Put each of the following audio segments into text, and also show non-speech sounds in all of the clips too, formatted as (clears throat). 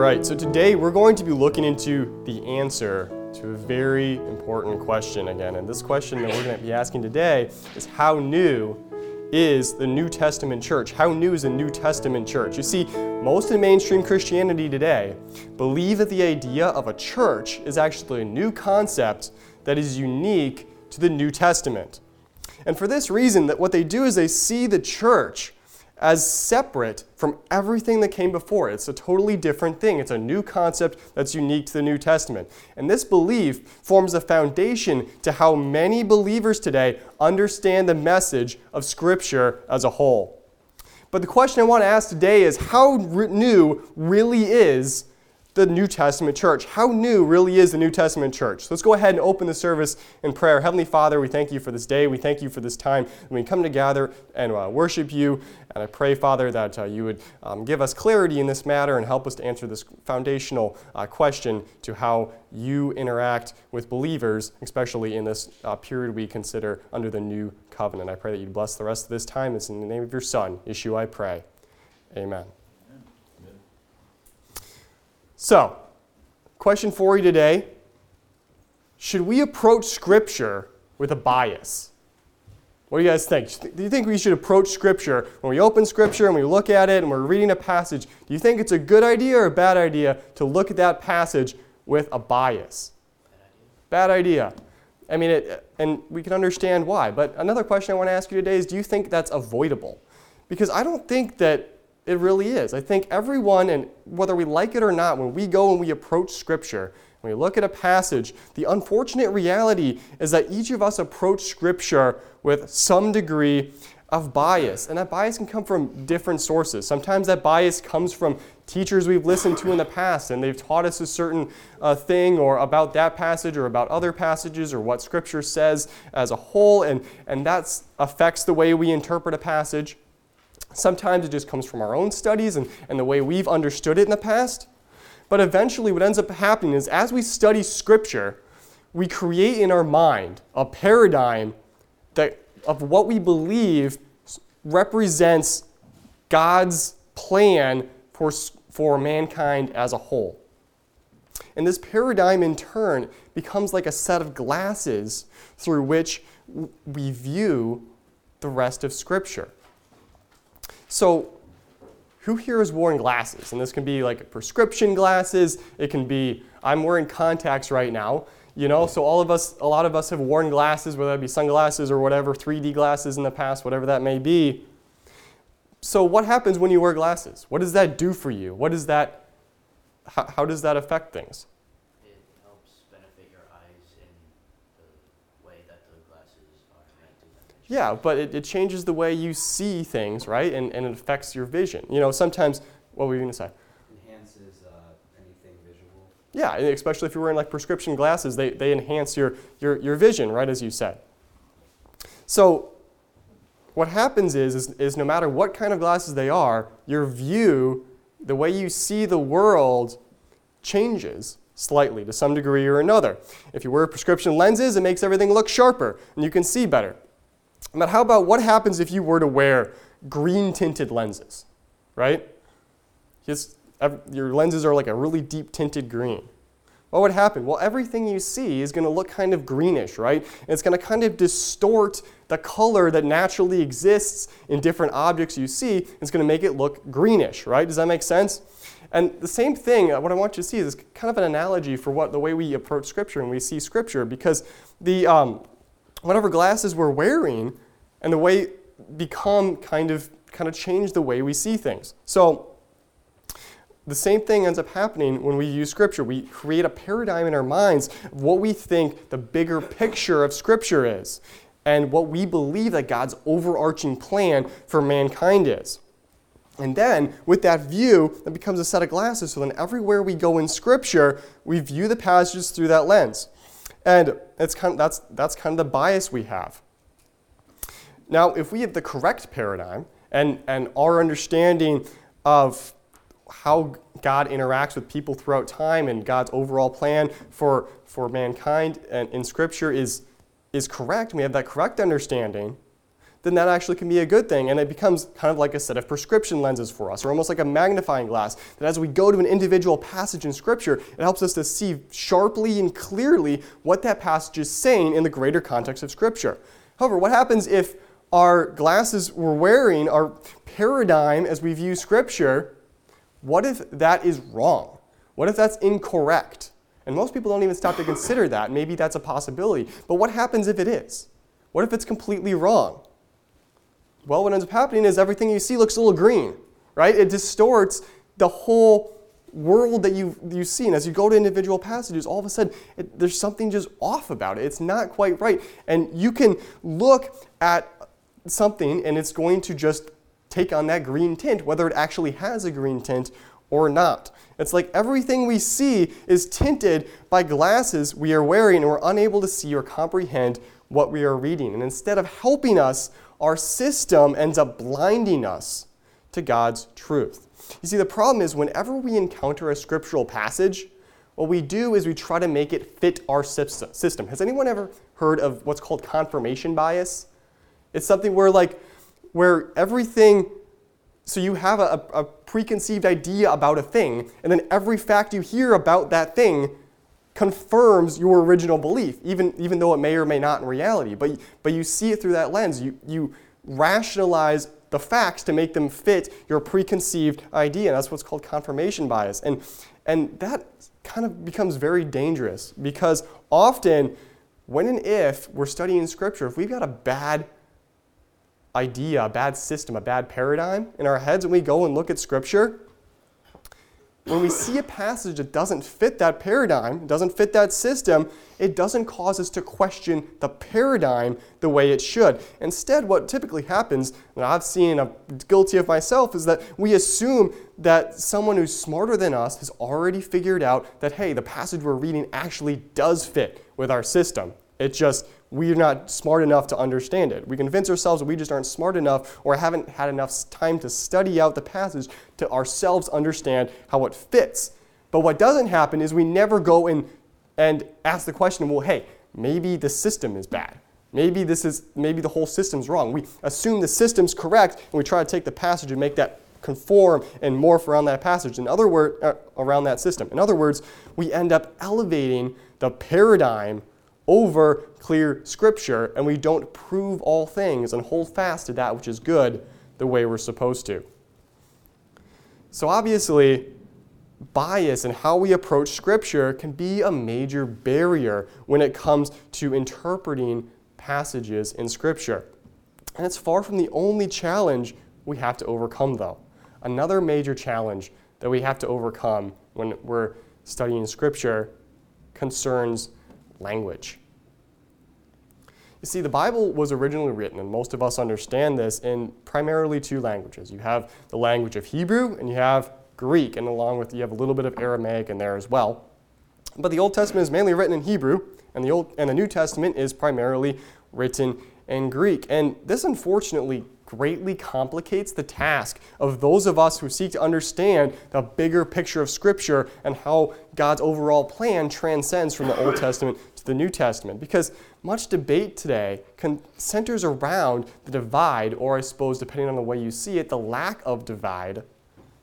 right, so today we're going to be looking into the answer to a very important question again. And this question that we're going to be asking today is how new is the New Testament church? How new is the New Testament church? You see, most of mainstream Christianity today believe that the idea of a church is actually a new concept that is unique to the New Testament. And for this reason, that what they do is they see the church as separate from everything that came before. It's a totally different thing. It's a new concept that's unique to the New Testament. And this belief forms the foundation to how many believers today understand the message of Scripture as a whole. But the question I want to ask today is how new really is the New Testament church. How new really is the New Testament church? Let's go ahead and open the service in prayer. Heavenly Father, we thank you for this day. We thank you for this time we come together and uh, worship you. And I pray, Father, that uh, you would um, give us clarity in this matter and help us to answer this foundational uh, question to how you interact with believers, especially in this uh, period we consider under the new covenant. I pray that you'd bless the rest of this time. It's in the name of your Son, Yeshua, I pray. Amen. So, question for you today Should we approach Scripture with a bias? What do you guys think? Do you think we should approach Scripture when we open Scripture and we look at it and we're reading a passage? Do you think it's a good idea or a bad idea to look at that passage with a bias? Bad idea. Bad idea. I mean, it, and we can understand why. But another question I want to ask you today is do you think that's avoidable? Because I don't think that it really is. I think everyone, and whether we like it or not, when we go and we approach Scripture, when we look at a passage, the unfortunate reality is that each of us approach Scripture with some degree of bias. And that bias can come from different sources. Sometimes that bias comes from teachers we've listened to in the past, and they've taught us a certain uh, thing or about that passage or about other passages or what Scripture says as a whole, and, and that affects the way we interpret a passage. Sometimes it just comes from our own studies and, and the way we've understood it in the past. But eventually, what ends up happening is as we study Scripture, we create in our mind a paradigm that, of what we believe represents God's plan for, for mankind as a whole. And this paradigm, in turn, becomes like a set of glasses through which we view the rest of Scripture. So, who here has worn glasses? And this can be like prescription glasses. It can be, I'm wearing contacts right now. You know, so all of us, a lot of us have worn glasses, whether that be sunglasses or whatever, 3D glasses in the past, whatever that may be. So, what happens when you wear glasses? What does that do for you? What does that, how, how does that affect things? Yeah, but it, it changes the way you see things, right? And, and it affects your vision. You know, sometimes, what were you going to say? Enhances uh, anything visual. Yeah, especially if you're wearing like prescription glasses, they, they enhance your, your, your vision, right, as you said. So, what happens is, is, is no matter what kind of glasses they are, your view, the way you see the world, changes slightly to some degree or another. If you wear prescription lenses, it makes everything look sharper and you can see better. But how about what happens if you were to wear green tinted lenses, right? Just, your lenses are like a really deep tinted green. What would happen? Well, everything you see is going to look kind of greenish, right? And it's going to kind of distort the color that naturally exists in different objects you see. It's going to make it look greenish, right? Does that make sense? And the same thing, uh, what I want you to see is kind of an analogy for what the way we approach Scripture and we see Scripture, because the, um, whatever glasses we're wearing and the way become kind of kind of change the way we see things. So the same thing ends up happening when we use scripture. We create a paradigm in our minds of what we think the bigger picture of scripture is and what we believe that God's overarching plan for mankind is. And then, with that view, it becomes a set of glasses. So then, everywhere we go in Scripture, we view the passages through that lens. And it's kind of, that's, that's kind of the bias we have. Now, if we have the correct paradigm and, and our understanding of how God interacts with people throughout time and God's overall plan for, for mankind and in Scripture is, is correct, we have that correct understanding, then that actually can be a good thing. And it becomes kind of like a set of prescription lenses for us, or almost like a magnifying glass, that as we go to an individual passage in Scripture, it helps us to see sharply and clearly what that passage is saying in the greater context of Scripture. However, what happens if our glasses we're wearing, our paradigm as we view Scripture, what if that is wrong? What if that's incorrect? And most people don't even stop to consider that. Maybe that's a possibility. But what happens if it is? What if it's completely wrong? Well, what ends up happening is everything you see looks a little green, right? It distorts the whole world that you, you see. And as you go to individual passages, all of a sudden, it, there's something just off about it. It's not quite right. And you can look at something and it's going to just take on that green tint, whether it actually has a green tint or not. It's like everything we see is tinted by glasses we are wearing and we're unable to see or comprehend what we are reading. And instead of helping us, our system ends up blinding us to God's truth. You see, the problem is whenever we encounter a scriptural passage, what we do is we try to make it fit our system. Has anyone ever heard of what's called confirmation bias? It's something where, like, where everything, so you have a, a preconceived idea about a thing, and then every fact you hear about that thing confirms your original belief, even, even though it may or may not in reality. But, but you see it through that lens. You, you rationalize the facts to make them fit your preconceived idea. And that's what's called confirmation bias. And, and that kind of becomes very dangerous because often, when and if we're studying Scripture, if we've got a bad idea, a bad system, a bad paradigm in our heads, and we go and look at Scripture, when we see a passage that doesn't fit that paradigm, doesn't fit that system, it doesn't cause us to question the paradigm the way it should. Instead, what typically happens, and I've seen, I'm guilty of myself, is that we assume that someone who's smarter than us has already figured out that, hey, the passage we're reading actually does fit with our system. It just we're not smart enough to understand it. We convince ourselves that we just aren't smart enough or haven't had enough time to study out the passage to ourselves understand how it fits. But what doesn't happen is we never go in and ask the question, well, hey, maybe the system is bad. Maybe this is maybe the whole system's wrong. We assume the system's correct and we try to take the passage and make that conform and morph around that passage. In other words, uh, around that system. In other words, we end up elevating the paradigm over clear scripture and we don't prove all things and hold fast to that which is good the way we're supposed to. So, obviously, bias and how we approach scripture can be a major barrier when it comes to interpreting passages in scripture. And it's far from the only challenge we have to overcome, though. Another major challenge that we have to overcome when we're studying scripture concerns language. You see, the Bible was originally written, and most of us understand this, in primarily two languages. You have the language of Hebrew and you have Greek, and along with you have a little bit of Aramaic in there as well. But the Old Testament is mainly written in Hebrew, and the, Old, and the New Testament is primarily written in Greek. And this unfortunately greatly complicates the task of those of us who seek to understand the bigger picture of Scripture and how God's overall plan transcends from the Old Testament to the New Testament. Because much debate today centers around the divide, or I suppose, depending on the way you see it, the lack of divide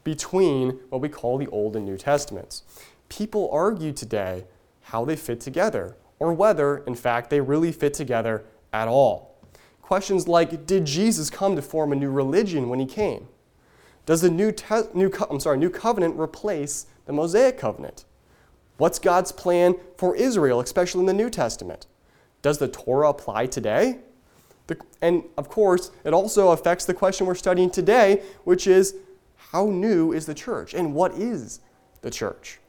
between what we call the Old and New Testaments. People argue today how they fit together, or whether, in fact, they really fit together at all. Questions like Did Jesus come to form a new religion when he came? Does the new, te- new, co- I'm sorry, new covenant replace the Mosaic covenant? What's God's plan for Israel, especially in the New Testament? Does the Torah apply today? The, and of course, it also affects the question we're studying today, which is how new is the church and what is the church?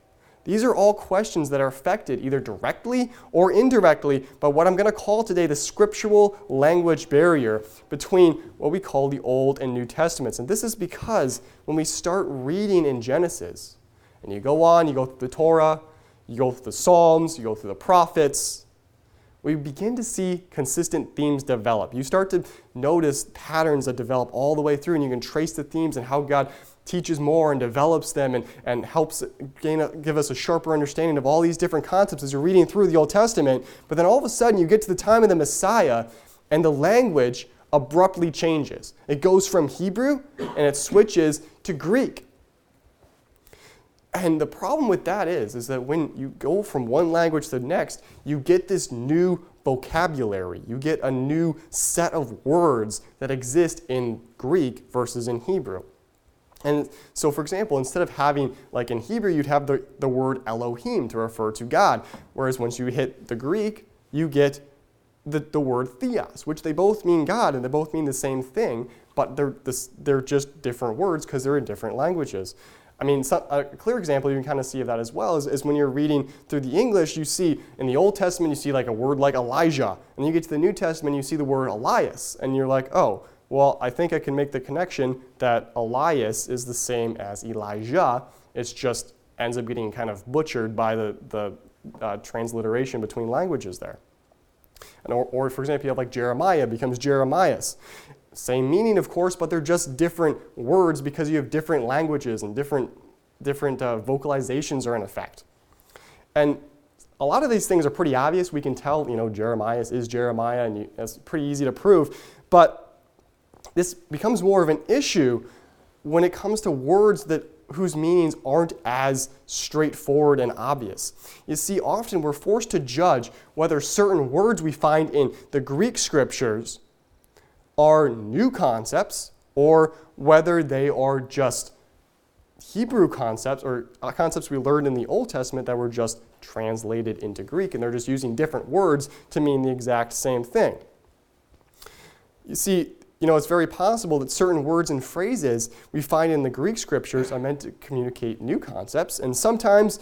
These are all questions that are affected either directly or indirectly by what I'm going to call today the scriptural language barrier between what we call the Old and New Testaments. And this is because when we start reading in Genesis, and you go on, you go through the Torah, you go through the Psalms, you go through the prophets, we begin to see consistent themes develop. You start to notice patterns that develop all the way through, and you can trace the themes and how God teaches more and develops them and, and helps gain a, give us a sharper understanding of all these different concepts as you're reading through the Old Testament. But then all of a sudden, you get to the time of the Messiah, and the language abruptly changes. It goes from Hebrew and it switches to Greek. And the problem with that is, is that when you go from one language to the next, you get this new vocabulary. You get a new set of words that exist in Greek versus in Hebrew. And so, for example, instead of having, like in Hebrew, you'd have the, the word Elohim to refer to God. Whereas once you hit the Greek, you get the, the word theos, which they both mean God and they both mean the same thing, but they're, this, they're just different words because they're in different languages. I mean, some, a clear example you can kind of see of that as well is, is when you're reading through the English, you see in the Old Testament, you see like a word like Elijah. And you get to the New Testament, you see the word Elias. And you're like, oh, well, I think I can make the connection that Elias is the same as Elijah. It's just ends up getting kind of butchered by the, the uh, transliteration between languages there. And or, or, for example, you have like Jeremiah becomes Jeremias. Same meaning, of course, but they're just different words because you have different languages and different, different uh, vocalizations are in effect. And a lot of these things are pretty obvious. We can tell, you know, Jeremiah is Jeremiah, and you, it's pretty easy to prove. But this becomes more of an issue when it comes to words that whose meanings aren't as straightforward and obvious. You see, often we're forced to judge whether certain words we find in the Greek scriptures are new concepts or whether they are just Hebrew concepts or uh, concepts we learned in the Old Testament that were just translated into Greek and they're just using different words to mean the exact same thing. You see, you know, it's very possible that certain words and phrases we find in the Greek scriptures are meant to communicate new concepts, and sometimes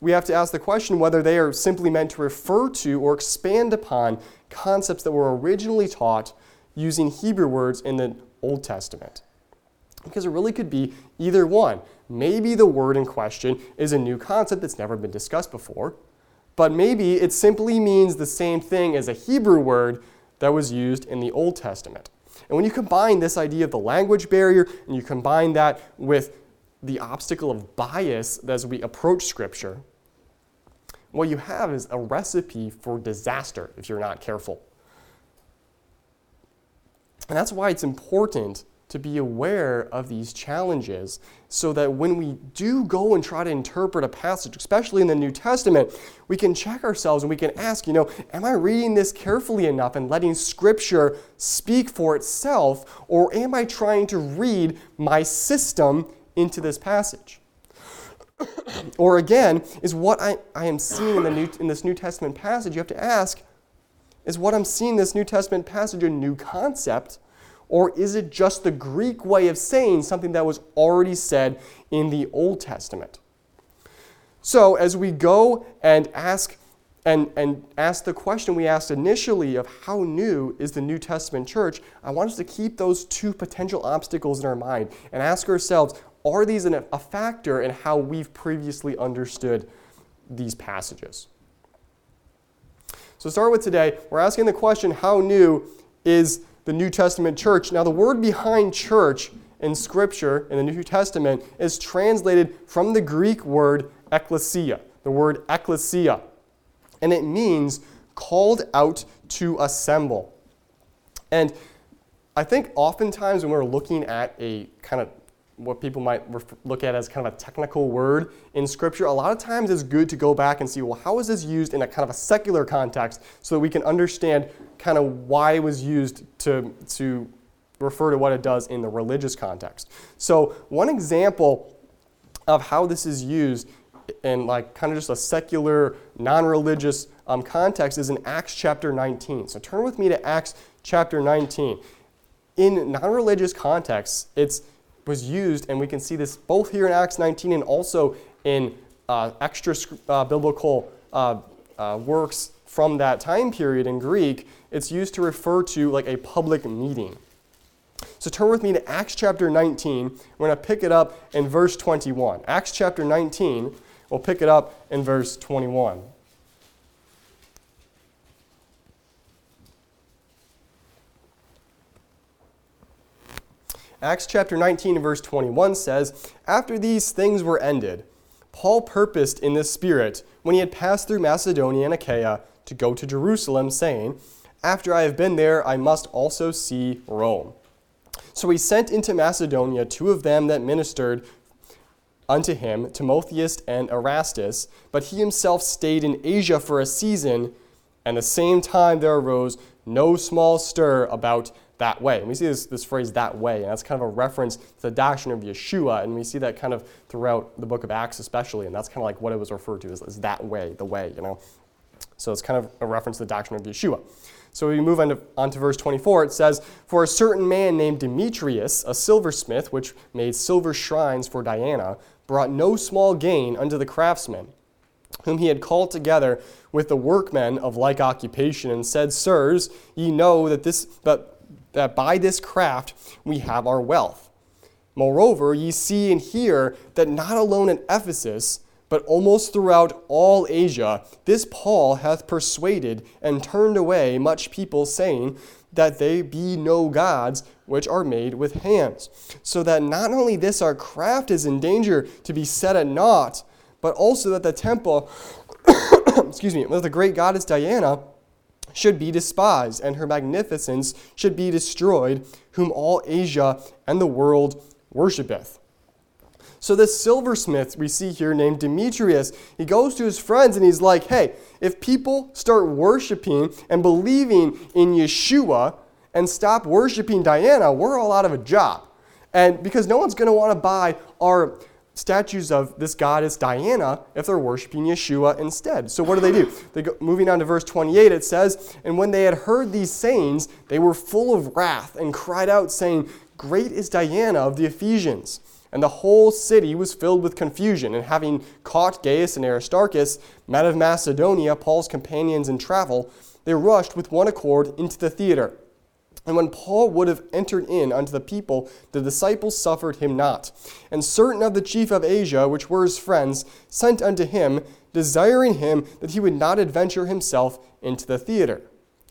we have to ask the question whether they are simply meant to refer to or expand upon concepts that were originally taught using Hebrew words in the Old Testament. Because it really could be either one. Maybe the word in question is a new concept that's never been discussed before, but maybe it simply means the same thing as a Hebrew word that was used in the Old Testament. And when you combine this idea of the language barrier and you combine that with the obstacle of bias as we approach Scripture, what you have is a recipe for disaster if you're not careful. And that's why it's important to be aware of these challenges so that when we do go and try to interpret a passage, especially in the New Testament, we can check ourselves and we can ask, you know, am I reading this carefully enough and letting Scripture speak for itself, or am I trying to read my system into this passage? (clears throat) or again, is what I, I am seeing in, the New, in this New Testament passage, you have to ask, is what I'm seeing this New Testament passage a new concept? Or is it just the Greek way of saying something that was already said in the Old Testament? So, as we go and ask and, and ask the question we asked initially of how new is the New Testament church, I want us to keep those two potential obstacles in our mind and ask ourselves are these a factor in how we've previously understood these passages? So, start with today, we're asking the question how new is the New Testament church? Now, the word behind church in Scripture in the New Testament is translated from the Greek word ekklesia, the word ekklesia, and it means called out to assemble. And I think oftentimes when we're looking at a kind of what people might look at as kind of a technical word in Scripture, a lot of times it's good to go back and see, well, how is this used in a kind of a secular context so that we can understand kind of why it was used to, to refer to what it does in the religious context. So, one example of how this is used in like kind of just a secular, non-religious um, context is in Acts chapter 19. So turn with me to Acts chapter 19. In non-religious contexts, it's was used, and we can see this both here in Acts 19 and also in uh, extra uh, biblical uh, uh, works from that time period in Greek. It's used to refer to like a public meeting. So turn with me to Acts chapter 19. We're going to pick it up in verse 21. Acts chapter 19, we'll pick it up in verse 21. Acts chapter 19 and verse 21 says, After these things were ended, Paul purposed in the Spirit, when he had passed through Macedonia and Achaia, to go to Jerusalem, saying, After I have been there, I must also see Rome. So he sent into Macedonia two of them that ministered unto him, Timotheus and Erastus, but he himself stayed in Asia for a season, and the same time there arose no small stir about that way. And we see this, this phrase, that way, and that's kind of a reference to the doctrine of Yeshua, and we see that kind of throughout the book of Acts, especially, and that's kind of like what it was referred to as, as that way, the way, you know. So it's kind of a reference to the doctrine of Yeshua. So we move on to, on to verse 24. It says, For a certain man named Demetrius, a silversmith, which made silver shrines for Diana, brought no small gain unto the craftsmen, whom he had called together with the workmen of like occupation, and said, Sirs, ye know that this that that by this craft we have our wealth. Moreover, ye see and hear that not alone in Ephesus, but almost throughout all Asia, this Paul hath persuaded and turned away much people, saying that they be no gods which are made with hands. So that not only this our craft is in danger to be set at naught, but also that the temple, (coughs) excuse me, of the great goddess Diana should be despised, and her magnificence should be destroyed, whom all Asia and the world worshipeth. So, this silversmith we see here named Demetrius, he goes to his friends and he's like, hey, if people start worshiping and believing in Yeshua and stop worshiping Diana, we're all out of a job. And because no one's going to want to buy our statues of this goddess Diana if they're worshiping Yeshua instead. So what do they do? They go, moving on to verse 28, it says, And when they had heard these sayings, they were full of wrath and cried out, saying, Great is Diana of the Ephesians. And the whole city was filled with confusion. And having caught Gaius and Aristarchus, men of Macedonia, Paul's companions in travel, they rushed with one accord into the theater. And when Paul would have entered in unto the people, the disciples suffered him not. And certain of the chief of Asia, which were his friends, sent unto him, desiring him that he would not adventure himself into the theater.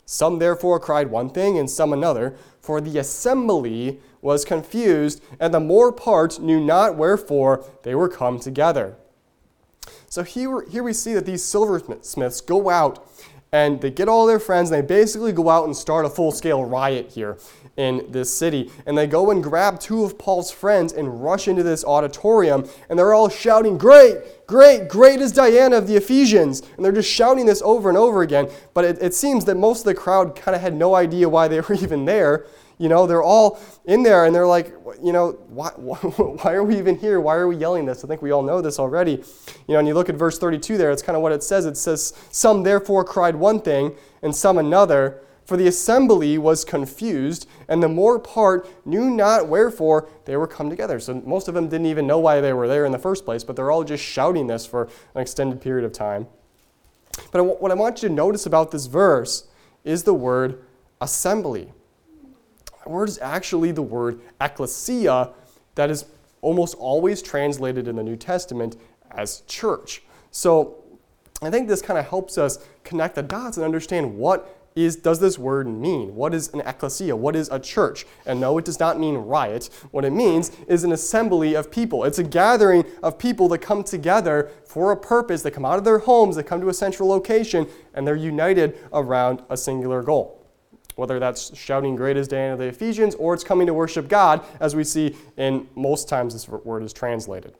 Some therefore cried one thing, and some another, for the assembly was confused, and the more part knew not wherefore they were come together. So here, here we see that these silversmiths go out and they get all their friends and they basically go out and start a full scale riot here in this city. And they go and grab two of Paul's friends and rush into this auditorium, and they're all shouting, Great, great, great is Diana of the Ephesians. And they're just shouting this over and over again. But it, it seems that most of the crowd kind of had no idea why they were (laughs) even there. You know, they're all in there and they're like, you know, (laughs) why, why are we even here? Why are we yelling this? I think we all know this already. You know, and you look at verse 32 there, it's kind of what it says. It says, Some therefore cried one thing and some another, for the assembly was confused, and the more part knew not wherefore they were come together. So most of them didn't even know why they were there in the first place, but they're all just shouting this for an extended period of time. But what I want you to notice about this verse is the word assembly word is actually the word ecclesia that is almost always translated in the New Testament as church. So I think this kind of helps us connect the dots and understand what is does this word mean? What is an ecclesia? What is a church? And no, it does not mean riot. What it means is an assembly of people. It's a gathering of people that come together for a purpose. They come out of their homes, they come to a central location, and they're united around a singular goal whether that's shouting great Diana of the Ephesians or it's coming to worship God, as we see in most times this word is translated.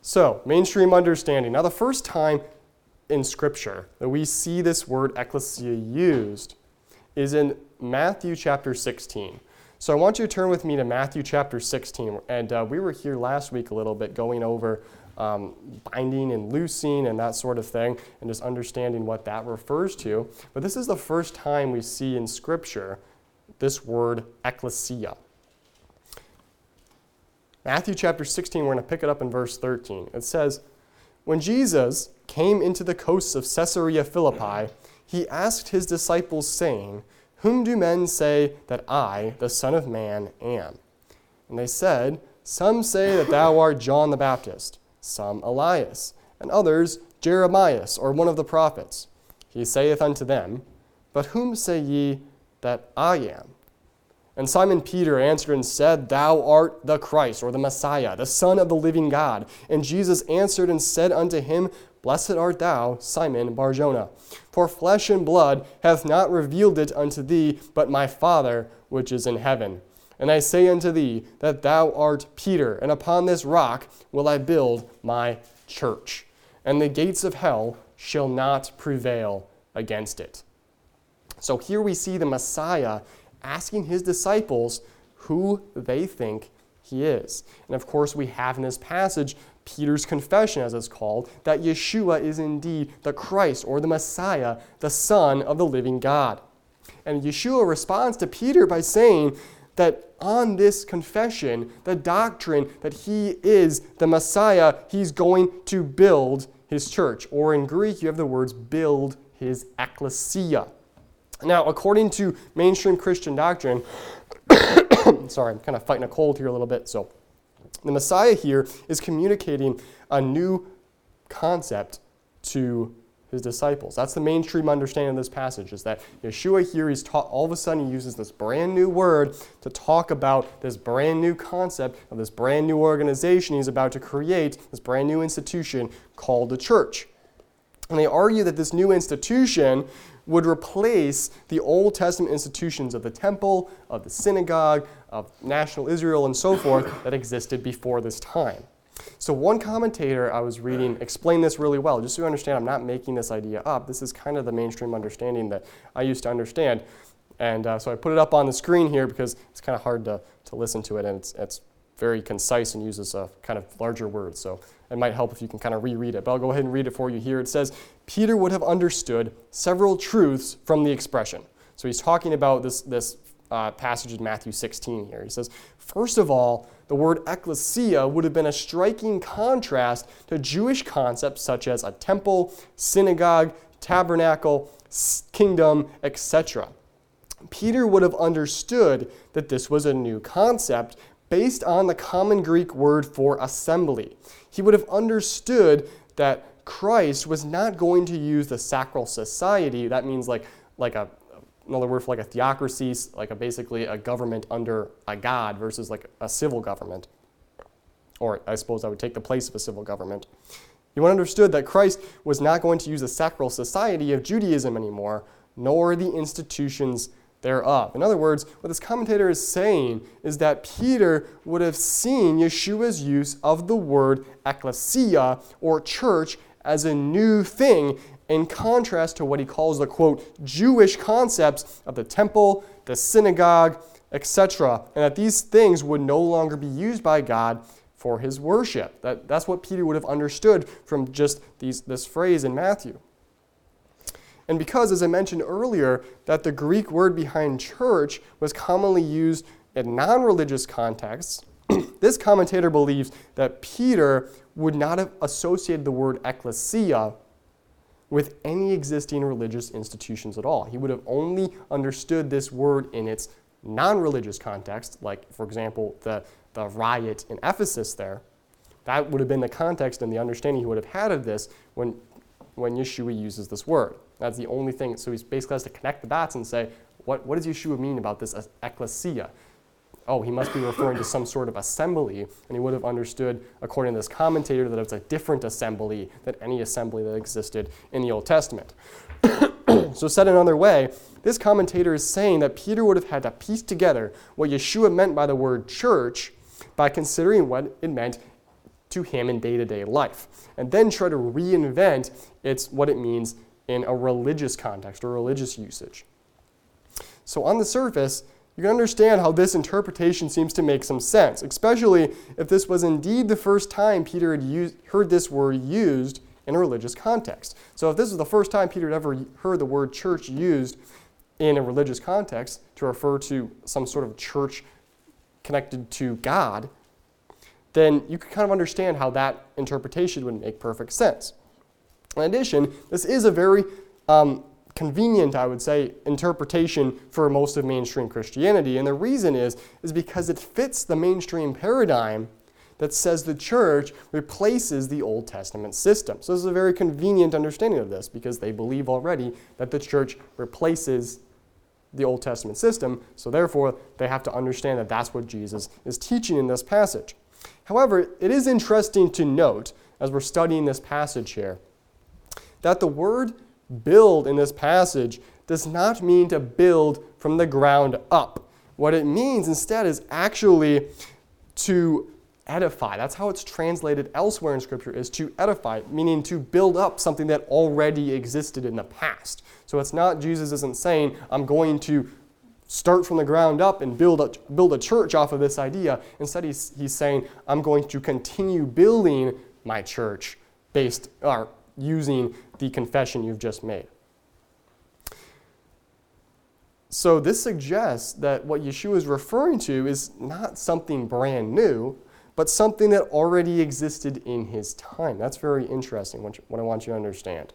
So, mainstream understanding. Now, the first time in Scripture that we see this word ecclesia used is in Matthew chapter 16. So, I want you to turn with me to Matthew chapter 16. And uh, we were here last week a little bit going over um, binding and loosing and that sort of thing, and just understanding what that refers to. But this is the first time we see in Scripture this word ecclesia. Matthew chapter 16, we're going to pick it up in verse 13. It says, When Jesus came into the coasts of Caesarea Philippi, he asked his disciples, saying, Whom do men say that I, the Son of Man, am? And they said, Some say that thou art John the Baptist some Elias, and others Jeremias, or one of the prophets. He saith unto them, But whom say ye that I am? And Simon Peter answered and said, Thou art the Christ, or the Messiah, the Son of the living God. And Jesus answered and said unto him, Blessed art thou, Simon Barjona. For flesh and blood hath not revealed it unto thee, but my Father which is in heaven. And I say unto thee that thou art Peter, and upon this rock will I build my church, and the gates of hell shall not prevail against it. So here we see the Messiah asking his disciples who they think he is. And of course, we have in this passage Peter's confession, as it's called, that Yeshua is indeed the Christ or the Messiah, the Son of the living God. And Yeshua responds to Peter by saying that on this confession, the doctrine that he is the Messiah, he's going to build his church. Or in Greek, you have the words build his ecclesia. Now, according to mainstream Christian doctrine, (coughs) sorry, I'm kind of fighting a cold here a little bit, so the Messiah here is communicating a new concept to his disciples. That's the mainstream understanding of this passage, is that Yeshua here, he's taught, all of a sudden he uses this brand new word to talk about this brand new concept of this brand new organization he's about to create, this brand new institution called the church. And they argue that this new institution would replace the Old Testament institutions of the temple, of the synagogue, of national Israel, and so forth that existed before this time. So, one commentator I was reading explained this really well. Just so you understand, I'm not making this idea up. This is kind of the mainstream understanding that I used to understand. And uh, so I put it up on the screen here because it's kind of hard to, to listen to it, and it's, it's very concise and uses a kind of larger words. So it might help if you can kind of reread it. But I'll go ahead and read it for you here. It says, Peter would have understood several truths from the expression. So he's talking about this, this uh, passage in Matthew 16 here. He says, First of all, the word ecclesia would have been a striking contrast to Jewish concepts such as a temple, synagogue, tabernacle, kingdom, etc. Peter would have understood that this was a new concept based on the common Greek word for assembly. He would have understood that Christ was not going to use the sacral society. That means like, like a, another word for like a theocracy, like a basically a government under a god versus like a civil government. Or I suppose I would take the place of a civil government. Have understood that Christ was not going to use the sacral society of Judaism anymore, nor the institutions thereof. In other words, what this commentator is saying is that Peter would have seen Yeshua's use of the word ecclesia or church as a new thing in contrast to what he calls the quote Jewish concepts of the temple, the synagogue, etc., and that these things would no longer be used by God for his worship. That, that's what Peter would have understood from just these, this phrase in Matthew. And because, as I mentioned earlier, that the Greek word behind church was commonly used in non religious contexts, (clears throat) this commentator believes that Peter would not have associated the word ecclesia with any existing religious institutions at all. He would have only understood this word in its non religious context, like, for example, the, the riot in Ephesus there. That would have been the context and the understanding he would have had of this when, when Yeshua uses this word. That's the only thing. So he basically has to connect the dots and say, what, what does Yeshua mean about this ecclesia? Oh, he must be referring to some sort of assembly, and he would have understood, according to this commentator, that it's a different assembly than any assembly that existed in the Old Testament. (coughs) so, said another way, this commentator is saying that Peter would have had to piece together what Yeshua meant by the word church by considering what it meant to him in day to day life, and then try to reinvent its, what it means in a religious context or religious usage. So, on the surface, you can understand how this interpretation seems to make some sense, especially if this was indeed the first time Peter had used, heard this word used in a religious context. So, if this was the first time Peter had ever heard the word church used in a religious context to refer to some sort of church connected to God, then you could kind of understand how that interpretation would make perfect sense. In addition, this is a very um, convenient, I would say, interpretation for most of mainstream Christianity. And the reason is, is because it fits the mainstream paradigm that says the church replaces the Old Testament system. So this is a very convenient understanding of this because they believe already that the church replaces the Old Testament system. So therefore, they have to understand that that's what Jesus is teaching in this passage. However, it is interesting to note as we're studying this passage here that the word build in this passage does not mean to build from the ground up. What it means instead is actually to edify. That's how it's translated elsewhere in Scripture, is to edify, meaning to build up something that already existed in the past. So it's not, Jesus isn't saying, I'm going to start from the ground up and build a, build a church off of this idea. Instead, he's, he's saying, I'm going to continue building my church based, or using the confession you've just made. So this suggests that what Yeshua is referring to is not something brand new, but something that already existed in his time. That's very interesting, what I want you to understand.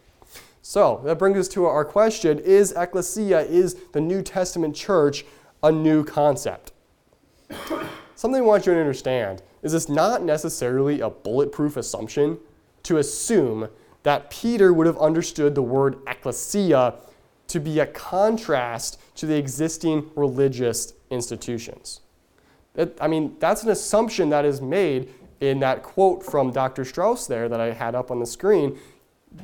So that brings us to our question Is ecclesia, is the New Testament church a new concept? (coughs) Something I want you to understand is it's not necessarily a bulletproof assumption to assume that Peter would have understood the word ecclesia to be a contrast to the existing religious institutions. It, I mean, that's an assumption that is made in that quote from Dr. Strauss there that I had up on the screen.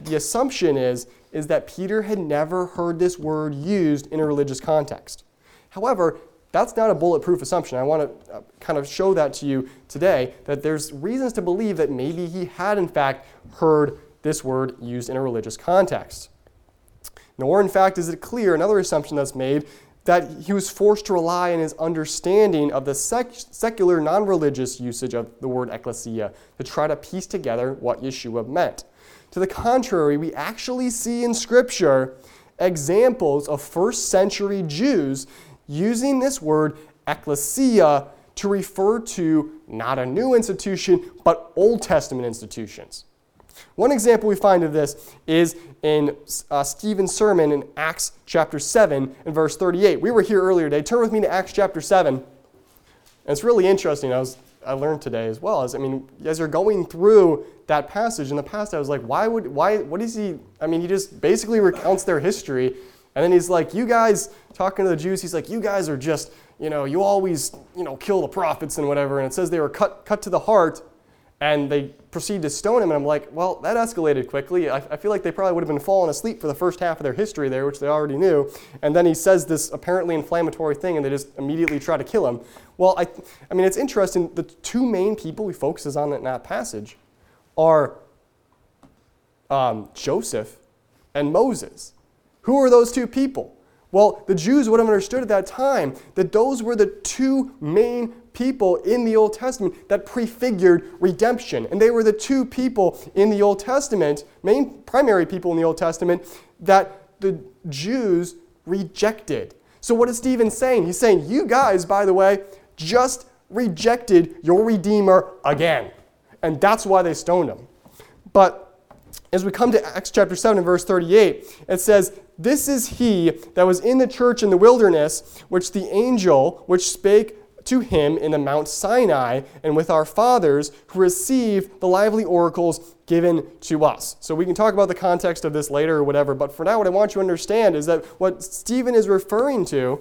The assumption is, is that Peter had never heard this word used in a religious context. However, that's not a bulletproof assumption. I want to uh, kind of show that to you today that there's reasons to believe that maybe he had, in fact, heard this word used in a religious context. Nor, in fact, is it clear, another assumption that's made, that he was forced to rely on his understanding of the sec- secular, non religious usage of the word ecclesia to try to piece together what Yeshua meant. To the contrary, we actually see in Scripture examples of first century Jews using this word ecclesia to refer to not a new institution, but Old Testament institutions. One example we find of this is in uh, Stephen's sermon in Acts chapter 7 and verse 38. We were here earlier today. Turn with me to Acts chapter 7. And it's really interesting. I, was, I learned today as well. As, I mean, as you're going through that passage in the past, I was like, why would, why, what is he? I mean, he just basically recounts their history. And then he's like, you guys, talking to the Jews, he's like, you guys are just, you know, you always, you know, kill the prophets and whatever. And it says they were cut, cut to the heart and they proceed to stone him. And I'm like, well, that escalated quickly. I, I, feel like they probably would have been falling asleep for the first half of their history there, which they already knew. And then he says this apparently inflammatory thing, and they just immediately try to kill him. Well, I, I mean, it's interesting. The two main people he focuses on in that passage are um, Joseph and Moses. Who are those two people? Well, the Jews would have understood at that time that those were the two main people in the Old Testament that prefigured redemption. And they were the two people in the Old Testament, main primary people in the Old Testament, that the Jews rejected. So, what is Stephen saying? He's saying, You guys, by the way, just rejected your Redeemer again. And that's why they stoned him. But as we come to Acts chapter 7 and verse 38, it says, This is he that was in the church in the wilderness, which the angel which spake to him in the Mount Sinai and with our fathers who received the lively oracles given to us. So we can talk about the context of this later or whatever, but for now, what I want you to understand is that what Stephen is referring to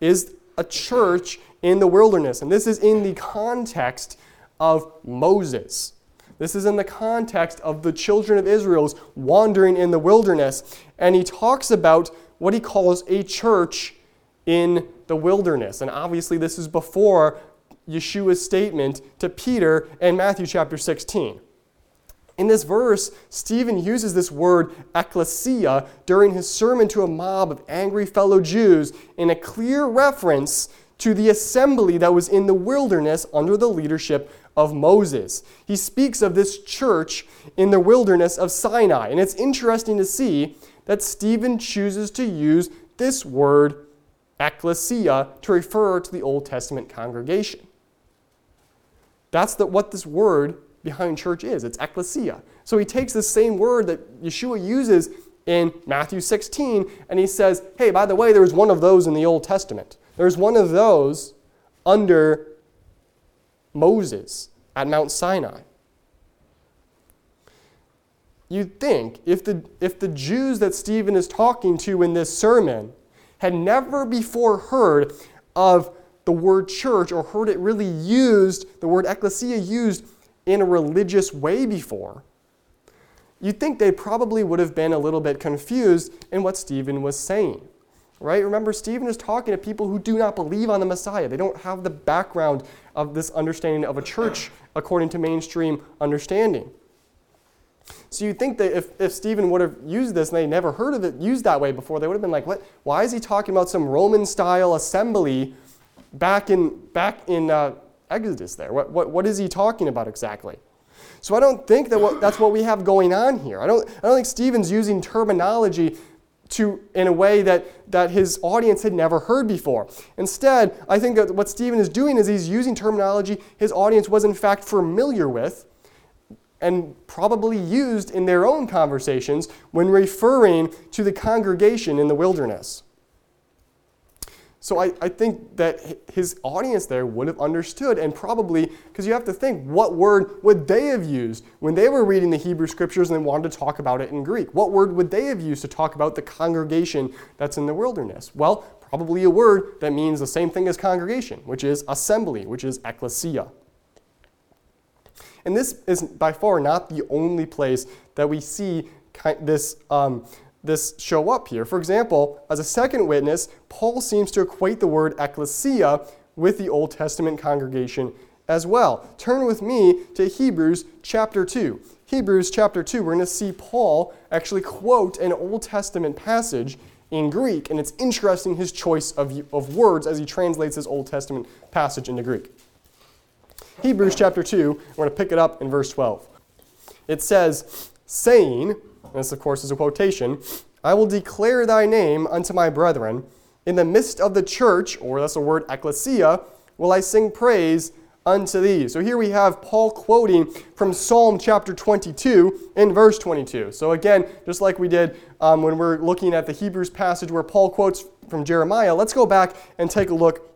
is a church in the wilderness. And this is in the context of Moses. This is in the context of the children of Israel's wandering in the wilderness. And he talks about what he calls a church in the wilderness. And obviously, this is before Yeshua's statement to Peter in Matthew chapter 16. In this verse, Stephen uses this word ecclesia during his sermon to a mob of angry fellow Jews in a clear reference to the assembly that was in the wilderness under the leadership of Moses. He speaks of this church in the wilderness of Sinai. And it's interesting to see that Stephen chooses to use this word, ecclesia, to refer to the Old Testament congregation. That's the, what this word behind church is it's ecclesia. So he takes the same word that Yeshua uses in Matthew 16 and he says, hey, by the way, there was one of those in the Old Testament. There's one of those under Moses at Mount Sinai. You'd think if the, if the Jews that Stephen is talking to in this sermon had never before heard of the word church or heard it really used, the word ecclesia used in a religious way before, you'd think they probably would have been a little bit confused in what Stephen was saying. Right? Remember, Stephen is talking to people who do not believe on the Messiah. They don't have the background of this understanding of a church (clears throat) according to mainstream understanding. So you'd think that if, if Stephen would have used this and they never heard of it used that way before, they would have been like, what? Why is he talking about some Roman style assembly back in, back in uh, Exodus there? What, what, what is he talking about exactly? So I don't think that what, that's what we have going on here. I don't, I don't think Stephen's using terminology to, in a way that, that his audience had never heard before. Instead, I think that what Stephen is doing is he's using terminology his audience was in fact familiar with and probably used in their own conversations when referring to the congregation in the wilderness. So I, I think that his audience there would have understood, and probably, because you have to think, what word would they have used when they were reading the Hebrew scriptures and they wanted to talk about it in Greek? What word would they have used to talk about the congregation that's in the wilderness? Well, probably a word that means the same thing as congregation, which is assembly, which is ecclesia. And this is by far not the only place that we see this um, this show up here. For example, as a second witness, Paul seems to equate the word ecclesia with the Old Testament congregation as well. Turn with me to Hebrews chapter 2. Hebrews chapter 2, we're going to see Paul actually quote an Old Testament passage in Greek, and it's interesting his choice of, of words as he translates his Old Testament passage into Greek. Hebrews chapter 2, we're going to pick it up in verse 12. It says, saying, this, of course, is a quotation I will declare thy name unto my brethren. In the midst of the church, or that's the word ecclesia, will I sing praise unto thee. So here we have Paul quoting from Psalm chapter 22 in verse 22. So again, just like we did um, when we're looking at the Hebrews passage where Paul quotes from Jeremiah, let's go back and take a look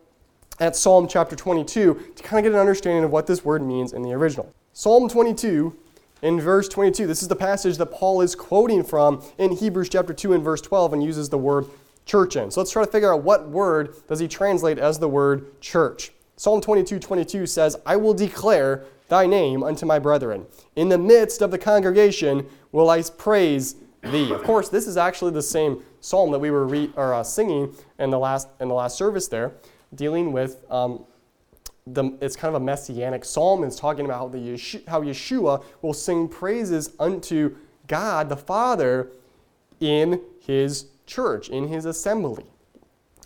at Psalm chapter 22 to kind of get an understanding of what this word means in the original. Psalm 22 in verse 22. This is the passage that Paul is quoting from in Hebrews chapter 2 and verse 12 and uses the word church in. So let's try to figure out what word does he translate as the word church. Psalm 22, 22 says, I will declare thy name unto my brethren. In the midst of the congregation will I praise thee. Of course, this is actually the same psalm that we were re- or, uh, singing in the, last, in the last service there, dealing with um, the, it's kind of a messianic psalm. It's talking about how, the Yeshua, how Yeshua will sing praises unto God the Father in his church, in his assembly.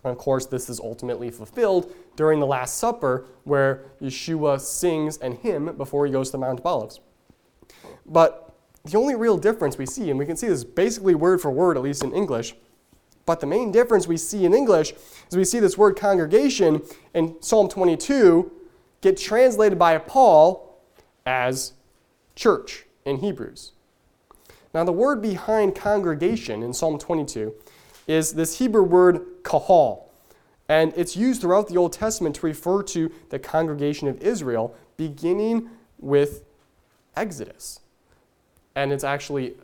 And of course, this is ultimately fulfilled during the Last Supper, where Yeshua sings an hymn before he goes to the Mount of Olives. But the only real difference we see, and we can see this basically word for word, at least in English, but the main difference we see in English is we see this word congregation in Psalm 22 get translated by Paul as church in Hebrews. Now, the word behind congregation in Psalm 22 is this Hebrew word kahal. And it's used throughout the Old Testament to refer to the congregation of Israel, beginning with Exodus and it's actually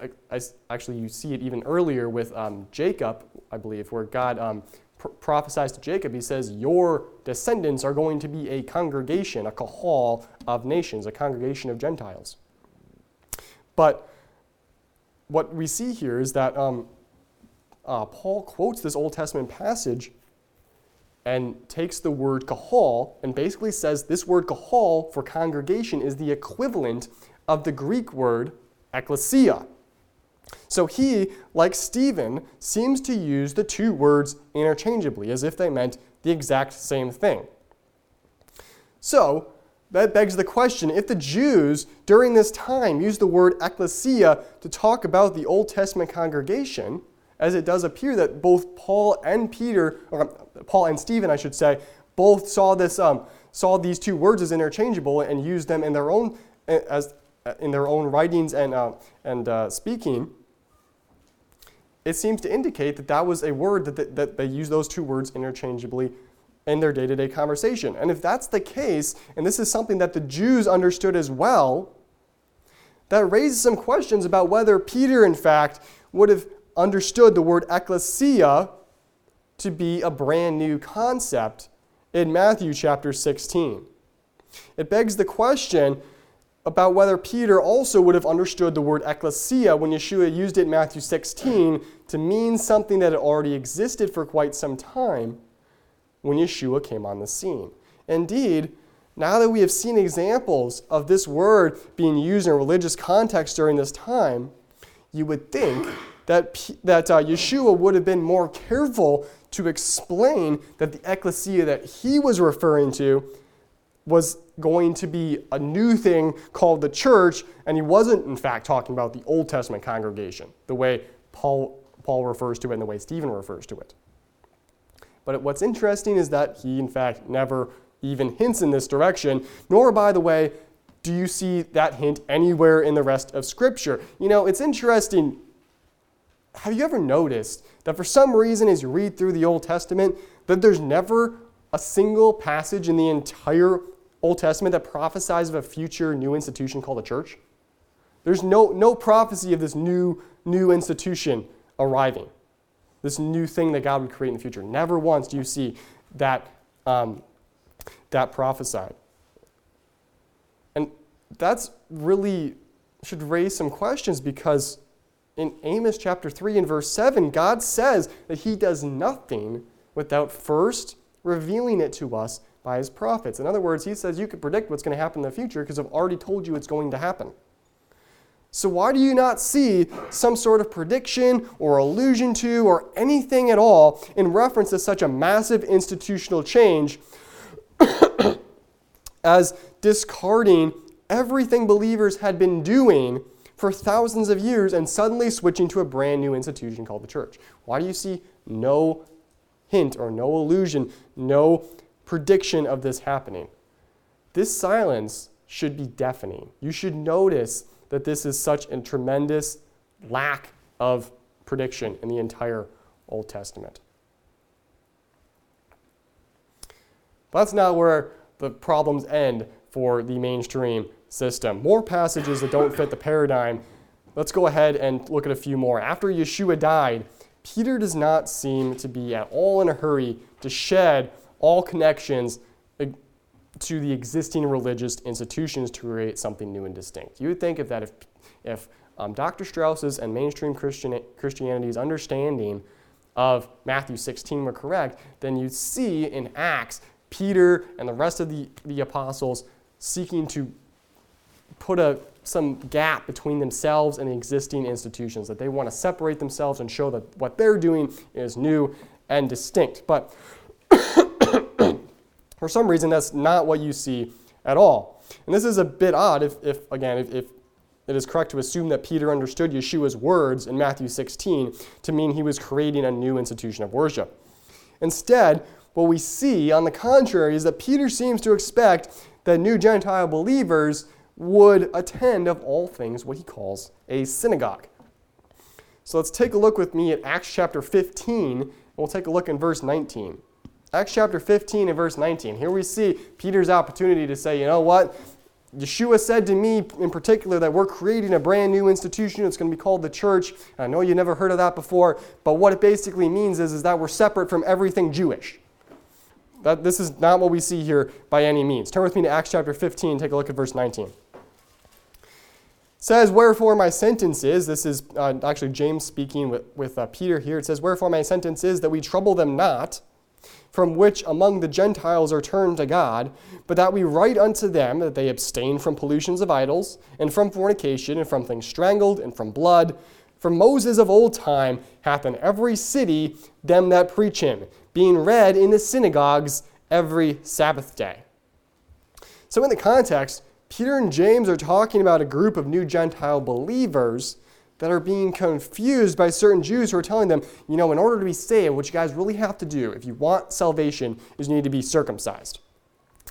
actually you see it even earlier with um, Jacob, I believe, where God um, pr- prophesies to Jacob. He says, "Your descendants are going to be a congregation, a kahal of nations, a congregation of Gentiles." But what we see here is that um, uh, Paul quotes this Old Testament passage and takes the word kahal and basically says this word kahal for congregation is the equivalent of the Greek word ecclesia. So he, like Stephen, seems to use the two words interchangeably as if they meant the exact same thing. So, that begs the question if the Jews during this time used the word ecclesia to talk about the Old Testament congregation, as it does appear that both Paul and Peter, or Paul and Stephen, I should say, both saw this, um, saw these two words as interchangeable and used them in their own as in their own writings and, uh, and uh, speaking, it seems to indicate that that was a word that, they, that they use those two words interchangeably in their day to day conversation. And if that's the case, and this is something that the Jews understood as well, that raises some questions about whether Peter, in fact, would have understood the word ecclesia to be a brand new concept in Matthew chapter 16. It begs the question about whether Peter also would have understood the word ecclesia when Yeshua used it in Matthew 16 to mean something that had already existed for quite some time when Yeshua came on the scene. Indeed, now that we have seen examples of this word being used in a religious context during this time, you would think that, that uh, Yeshua would have been more careful to explain that the ecclesia that he was referring to was going to be a new thing called the church, and he wasn't, in fact, talking about the Old Testament congregation, the way Paul, Paul refers to it and the way Stephen refers to it. But what's interesting is that he, in fact, never even hints in this direction, nor, by the way, do you see that hint anywhere in the rest of Scripture. You know, it's interesting. Have you ever noticed that for some reason, as you read through the Old Testament, that there's never a single passage in the entire Old Testament that prophesies of a future new institution called the church? There's no, no prophecy of this new, new institution arriving, this new thing that God would create in the future. Never once do you see that, um, that prophesied. And that's really should raise some questions because in Amos chapter 3 and verse 7, God says that he does nothing without first revealing it to us by his prophets. In other words, he says you can predict what's going to happen in the future because I've already told you it's going to happen. So, why do you not see some sort of prediction or allusion to or anything at all in reference to such a massive institutional change (coughs) as discarding everything believers had been doing for thousands of years and suddenly switching to a brand new institution called the church? Why do you see no hint or no allusion, no prediction of this happening. This silence should be deafening. You should notice that this is such a tremendous lack of prediction in the entire Old Testament. But that's not where the problems end for the mainstream system. More passages that don't fit the paradigm. Let's go ahead and look at a few more. After Yeshua died, Peter does not seem to be at all in a hurry to shed all connections to the existing religious institutions to create something new and distinct. You would think if that if, if um, Dr. Strauss's and mainstream Christian, Christianity's understanding of Matthew 16 were correct, then you'd see in Acts Peter and the rest of the, the apostles seeking to put a, some gap between themselves and the existing institutions, that they want to separate themselves and show that what they're doing is new and distinct. But for some reason, that's not what you see at all. And this is a bit odd if, if again, if, if it is correct to assume that Peter understood Yeshua's words in Matthew 16 to mean he was creating a new institution of worship. Instead, what we see, on the contrary, is that Peter seems to expect that new Gentile believers would attend, of all things, what he calls a synagogue. So let's take a look with me at Acts chapter 15, and we'll take a look in verse 19. Acts chapter 15 and verse 19. Here we see Peter's opportunity to say, you know what? Yeshua said to me in particular that we're creating a brand new institution. It's going to be called the church. I know you never heard of that before, but what it basically means is, is that we're separate from everything Jewish. That, this is not what we see here by any means. Turn with me to Acts chapter 15, take a look at verse 19 says, Wherefore my sentence is, this is uh, actually James speaking with, with uh, Peter here. It says, Wherefore my sentence is that we trouble them not, from which among the Gentiles are turned to God, but that we write unto them that they abstain from pollutions of idols, and from fornication, and from things strangled, and from blood. For Moses of old time hath in every city them that preach him, being read in the synagogues every Sabbath day. So, in the context, Peter and James are talking about a group of new Gentile believers that are being confused by certain Jews who are telling them, you know, in order to be saved, what you guys really have to do, if you want salvation, is you need to be circumcised.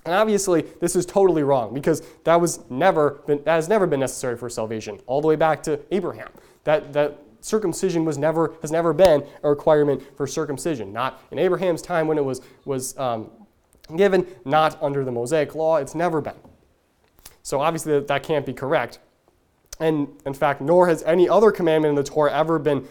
And obviously, this is totally wrong because that was never been, that has never been necessary for salvation, all the way back to Abraham. That that circumcision was never has never been a requirement for circumcision. Not in Abraham's time when it was was um, given, not under the Mosaic law. It's never been. So obviously that, that can't be correct. And in fact, nor has any other commandment in the Torah ever been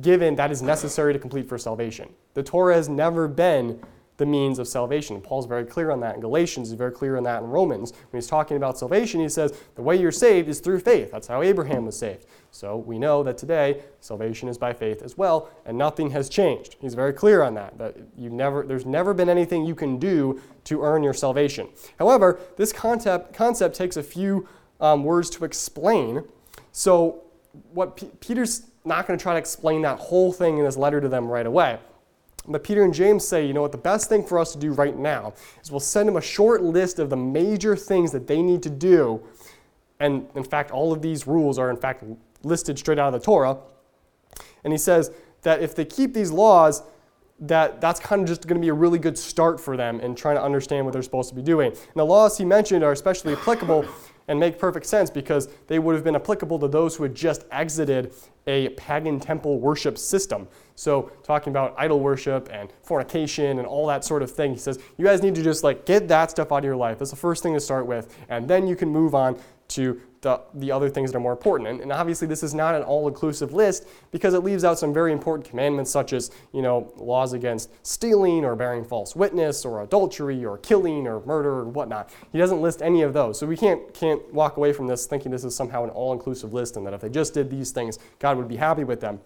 given that is necessary to complete for salvation. The Torah has never been the means of salvation. Paul's very clear on that in Galatians, he's very clear on that in Romans. When he's talking about salvation, he says the way you're saved is through faith. That's how Abraham was saved. So we know that today salvation is by faith as well, and nothing has changed. He's very clear on that. That you never, there's never been anything you can do to earn your salvation. However, this concept concept takes a few um, words to explain. So what P- Peter's not going to try to explain that whole thing in his letter to them right away. But Peter and James say, you know what, the best thing for us to do right now is we'll send them a short list of the major things that they need to do. And in fact, all of these rules are in fact listed straight out of the Torah. And he says that if they keep these laws, that that's kind of just going to be a really good start for them in trying to understand what they're supposed to be doing. And the laws he mentioned are especially applicable and make perfect sense because they would have been applicable to those who had just exited a pagan temple worship system. So, talking about idol worship and fornication and all that sort of thing, he says, you guys need to just like get that stuff out of your life. That's the first thing to start with, and then you can move on to the, the other things that are more important. And, and obviously, this is not an all inclusive list because it leaves out some very important commandments, such as you know, laws against stealing or bearing false witness or adultery or killing or murder or whatnot. He doesn't list any of those. So we can't, can't walk away from this thinking this is somehow an all inclusive list and that if they just did these things, God would be happy with them.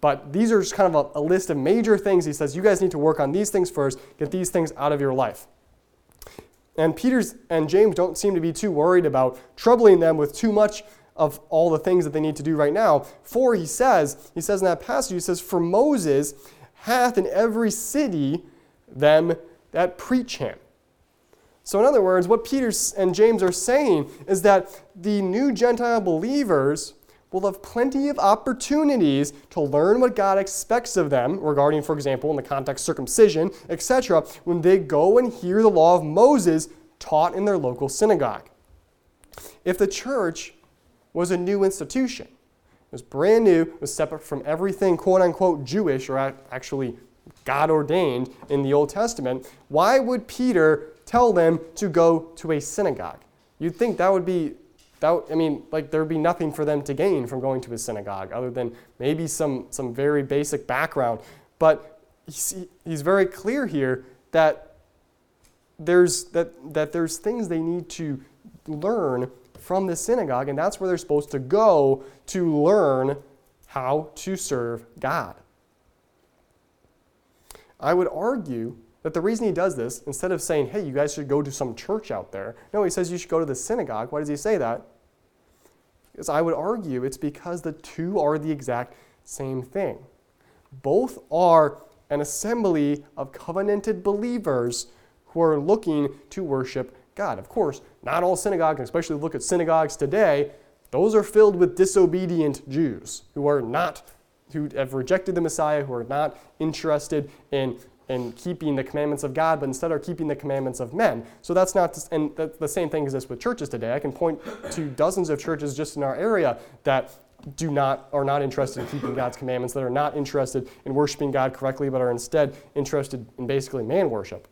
But these are just kind of a, a list of major things. He says, you guys need to work on these things first, get these things out of your life. And Peter's and James don't seem to be too worried about troubling them with too much of all the things that they need to do right now. For he says, he says in that passage, he says, For Moses hath in every city them that preach him. So, in other words, what Peter and James are saying is that the new Gentile believers will have plenty of opportunities to learn what God expects of them regarding, for example, in the context circumcision, etc., when they go and hear the law of Moses taught in their local synagogue. If the church was a new institution, it was brand new, it was separate from everything quote unquote Jewish or actually God ordained in the Old Testament, why would Peter tell them to go to a synagogue? You'd think that would be that, I mean, like there would be nothing for them to gain from going to a synagogue other than maybe some, some very basic background. But he's very clear here that there's, that, that there's things they need to learn from the synagogue, and that's where they're supposed to go to learn how to serve God. I would argue that the reason he does this, instead of saying, hey, you guys should go to some church out there, no, he says you should go to the synagogue. Why does he say that? Because I would argue it's because the two are the exact same thing. Both are an assembly of covenanted believers who are looking to worship God. Of course, not all synagogues, especially look at synagogues today, those are filled with disobedient Jews who are not, who have rejected the Messiah, who are not interested in and keeping the commandments of God, but instead are keeping the commandments of men. So that's not, and the same thing exists with churches today. I can point to dozens of churches just in our area that do not are not interested in keeping God's commandments, that are not interested in worshiping God correctly, but are instead interested in basically man worship.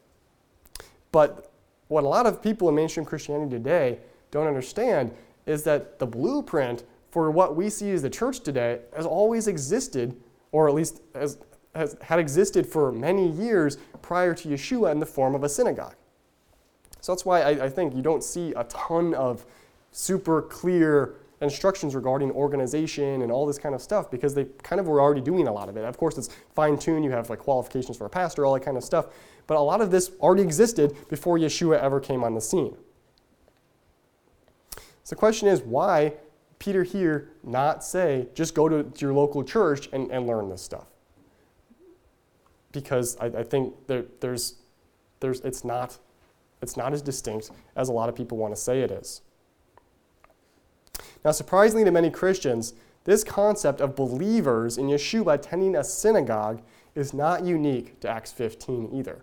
But what a lot of people in mainstream Christianity today don't understand is that the blueprint for what we see as the church today has always existed, or at least has, has, had existed for many years prior to Yeshua in the form of a synagogue. So that's why I, I think you don't see a ton of super clear instructions regarding organization and all this kind of stuff because they kind of were already doing a lot of it. Of course, it's fine tuned, you have like qualifications for a pastor, all that kind of stuff, but a lot of this already existed before Yeshua ever came on the scene. So the question is why Peter here not say, just go to your local church and, and learn this stuff? Because I, I think there, there's, there's, it's, not, it's not as distinct as a lot of people want to say it is. Now, surprisingly to many Christians, this concept of believers in Yeshua attending a synagogue is not unique to Acts 15 either.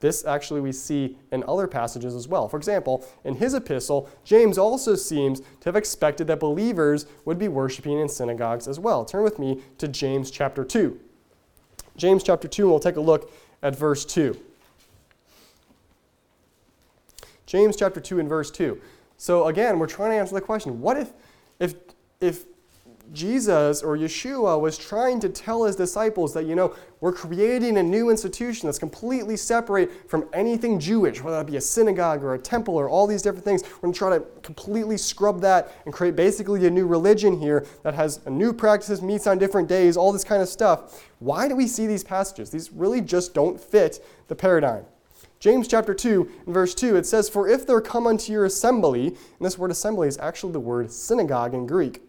This actually we see in other passages as well. For example, in his epistle, James also seems to have expected that believers would be worshiping in synagogues as well. Turn with me to James chapter 2. James chapter 2, and we'll take a look at verse 2. James chapter 2 and verse 2. So again, we're trying to answer the question what if, if, if Jesus or Yeshua was trying to tell his disciples that, you know, we're creating a new institution that's completely separate from anything Jewish, whether that be a synagogue or a temple or all these different things. We're going to try to completely scrub that and create basically a new religion here that has new practices, meets on different days, all this kind of stuff. Why do we see these passages? These really just don't fit the paradigm. James chapter 2 and verse 2, it says, For if there come unto your assembly, and this word assembly is actually the word synagogue in Greek.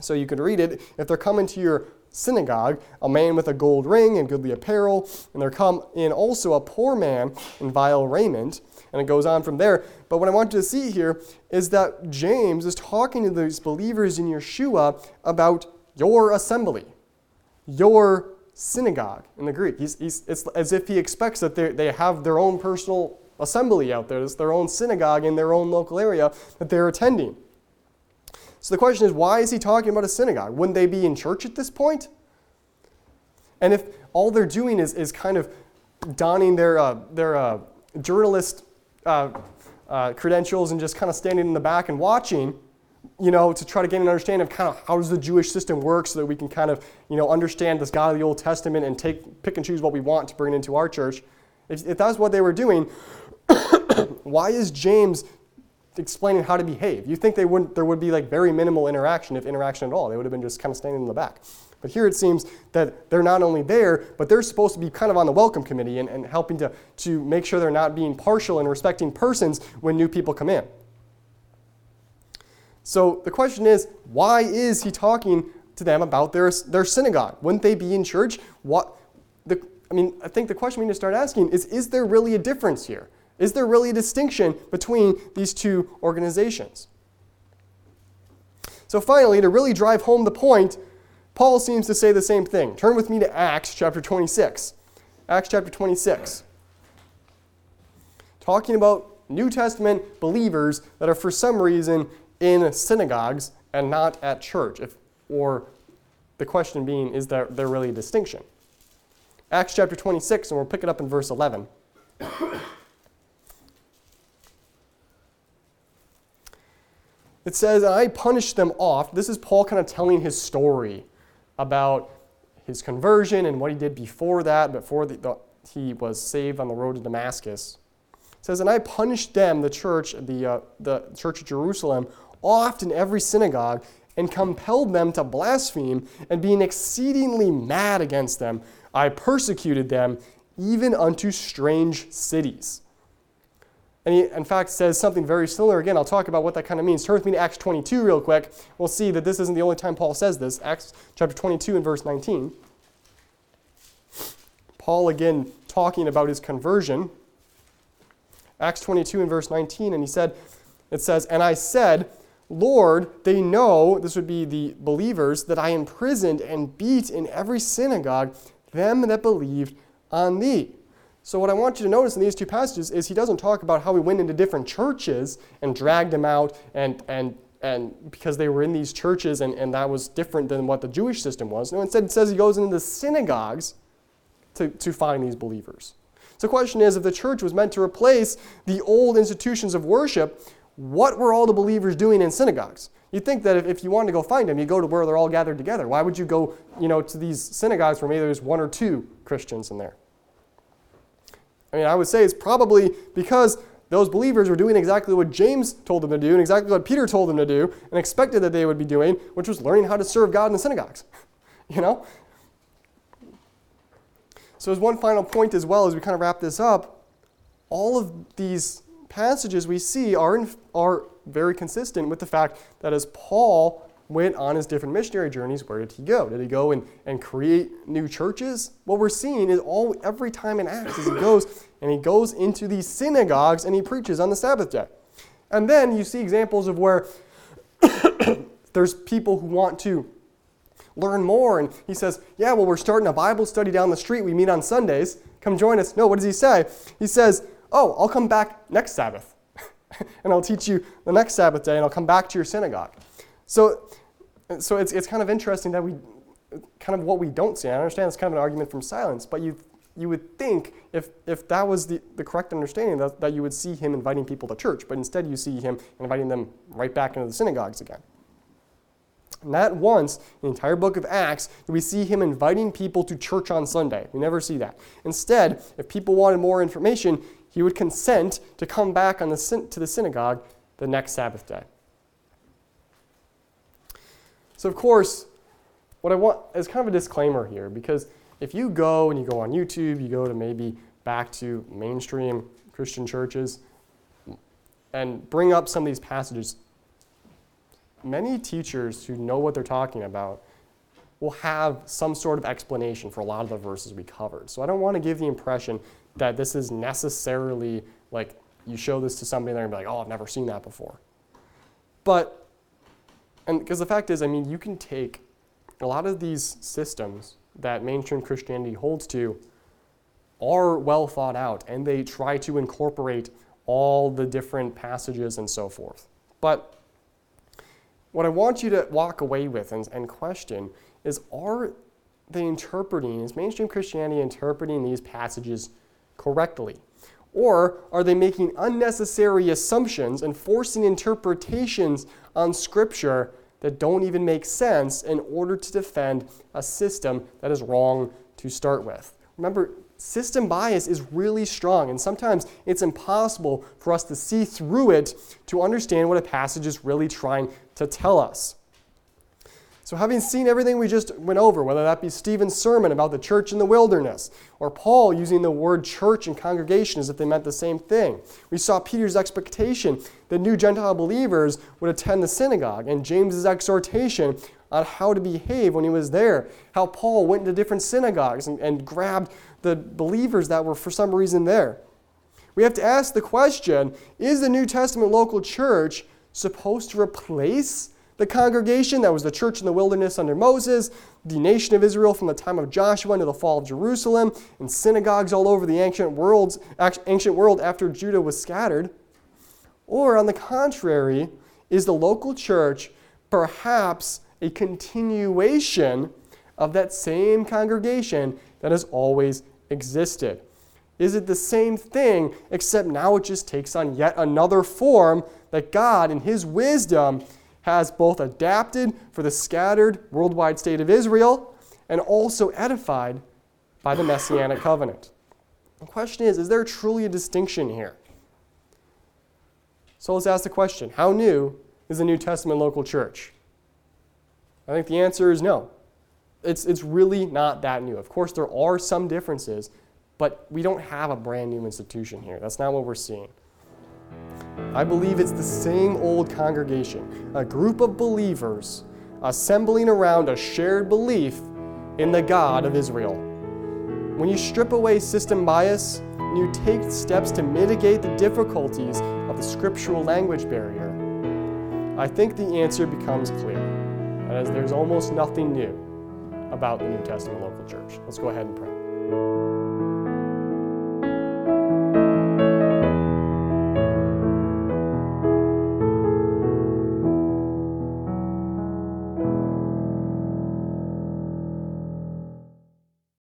So you could read it, if they're coming to your synagogue a man with a gold ring and goodly apparel, and there come in also a poor man in vile raiment, and it goes on from there. But what I want you to see here is that James is talking to these believers in Yeshua about your assembly, your synagogue in the Greek. He's, he's, it's as if he expects that they have their own personal assembly out there. It's their own synagogue in their own local area that they're attending. So the question is, why is he talking about a synagogue? Wouldn't they be in church at this point? And if all they're doing is, is kind of donning their, uh, their uh, journalist uh, uh credentials and just kind of standing in the back and watching, you know, to try to gain an understanding of kind of how does the Jewish system work so that we can kind of, you know, understand this God of the Old Testament and take, pick and choose what we want to bring into our church. If, if that's what they were doing, (coughs) why is James explaining how to behave? You think they wouldn't, there would be like very minimal interaction, if interaction at all. They would have been just kind of standing in the back. But here it seems that they're not only there, but they're supposed to be kind of on the welcome committee and, and helping to, to make sure they're not being partial and respecting persons when new people come in. So the question is, why is he talking to them about their, their synagogue? Wouldn't they be in church? What, the, I mean, I think the question we need to start asking is, is there really a difference here? Is there really a distinction between these two organizations? So finally, to really drive home the point, Paul seems to say the same thing. Turn with me to Acts chapter 26. Acts chapter 26. Talking about New Testament believers that are for some reason in synagogues and not at church? If, or the question being, is there, there really a distinction? Acts chapter 26, and we'll pick it up in verse 11. It says, I punished them off. This is Paul kind of telling his story about his conversion and what he did before that, before the, the, he was saved on the road to Damascus. It says, And I punished them, the church, the, uh, the church of Jerusalem, oft in every synagogue, and compelled them to blaspheme, and being exceedingly mad against them, I persecuted them even unto strange cities. And he, in fact, says something very similar. Again, I'll talk about what that kind of means. Turn with me to Acts 22 real quick. We'll see that this isn't the only time Paul says this. Acts chapter 22 and verse 19. Paul, again, talking about his conversion. Acts 22 and verse 19, and he said, it says, And I said, Lord, they know, this would be the believers, that I imprisoned and beat in every synagogue them that believed on thee. So, what I want you to notice in these two passages is he doesn't talk about how he went into different churches and dragged them out and, and, and because they were in these churches and, and that was different than what the Jewish system was. No, instead, it says he goes into the synagogues to, to find these believers. So, the question is if the church was meant to replace the old institutions of worship, what were all the believers doing in synagogues? You'd think that if, if you wanted to go find them, you go to where they're all gathered together. Why would you go, you know, to these synagogues where maybe there's one or two Christians in there? I mean, I would say it's probably because those believers were doing exactly what James told them to do and exactly what Peter told them to do and expected that they would be doing, which was learning how to serve God in the synagogues. (laughs) you know? So, as one final point as well, as we kind of wrap this up, all of these passages we see are, in, are very consistent with the fact that as Paul went on his different missionary journeys, where did he go? Did he go and, and create new churches? What we're seeing is all every time in Acts as he goes and he goes into these synagogues and he preaches on the Sabbath day. And then you see examples of where (coughs) there's people who want to learn more. And he says, Yeah, well, we're starting a Bible study down the street. We meet on Sundays. Come join us. No, what does he say? He says, oh, I'll come back next Sabbath. (laughs) and I'll teach you the next Sabbath day, and I'll come back to your synagogue. So, so it's, it's kind of interesting that we, kind of what we don't see. I understand it's kind of an argument from silence, but you, you would think if, if that was the, the correct understanding, that, that you would see him inviting people to church, but instead you see him inviting them right back into the synagogues again. Not once in the entire book of Acts do we see him inviting people to church on Sunday. We never see that. Instead, if people wanted more information, he would consent to come back on the, to the synagogue the next Sabbath day. So, of course, what I want is kind of a disclaimer here because if you go and you go on YouTube, you go to maybe back to mainstream Christian churches and bring up some of these passages, many teachers who know what they're talking about will have some sort of explanation for a lot of the verses we covered. So I don't want to give the impression that this is necessarily like you show this to somebody and they're going to be like, oh, I've never seen that before. But, and because the fact is, I mean, you can take a lot of these systems that mainstream Christianity holds to are well thought out and they try to incorporate all the different passages and so forth. But what I want you to walk away with and, and question is are they interpreting, is mainstream Christianity interpreting these passages correctly? Or are they making unnecessary assumptions and forcing interpretations on Scripture that don't even make sense in order to defend a system that is wrong to start with? Remember, system bias is really strong, and sometimes it's impossible for us to see through it to understand what a passage is really trying to tell us. So, having seen everything we just went over, whether that be Stephen's sermon about the church in the wilderness, or Paul using the word church and congregation as if they meant the same thing, we saw Peter's expectation that new Gentile believers would attend the synagogue, and James's exhortation on how to behave when he was there, how Paul went into different synagogues and, and grabbed the believers that were for some reason there. We have to ask the question is the New Testament local church supposed to replace the congregation that was the church in the wilderness under Moses, the nation of Israel from the time of Joshua into the fall of Jerusalem, and synagogues all over the ancient, worlds, ancient world after Judah was scattered? Or, on the contrary, is the local church perhaps a continuation of that same congregation that has always existed? Is it the same thing, except now it just takes on yet another form that God, in His wisdom, has both adapted for the scattered worldwide state of Israel and also edified by the Messianic covenant? The question is is there truly a distinction here? So let's ask the question how new is the New Testament local church? I think the answer is no it's, it's really not that new. Of course, there are some differences, but we don't have a brand new institution here. That's not what we're seeing. I believe it's the same old congregation, a group of believers assembling around a shared belief in the God of Israel. When you strip away system bias and you take steps to mitigate the difficulties of the scriptural language barrier, I think the answer becomes clear. That is, there's almost nothing new about the New Testament local church. Let's go ahead and pray.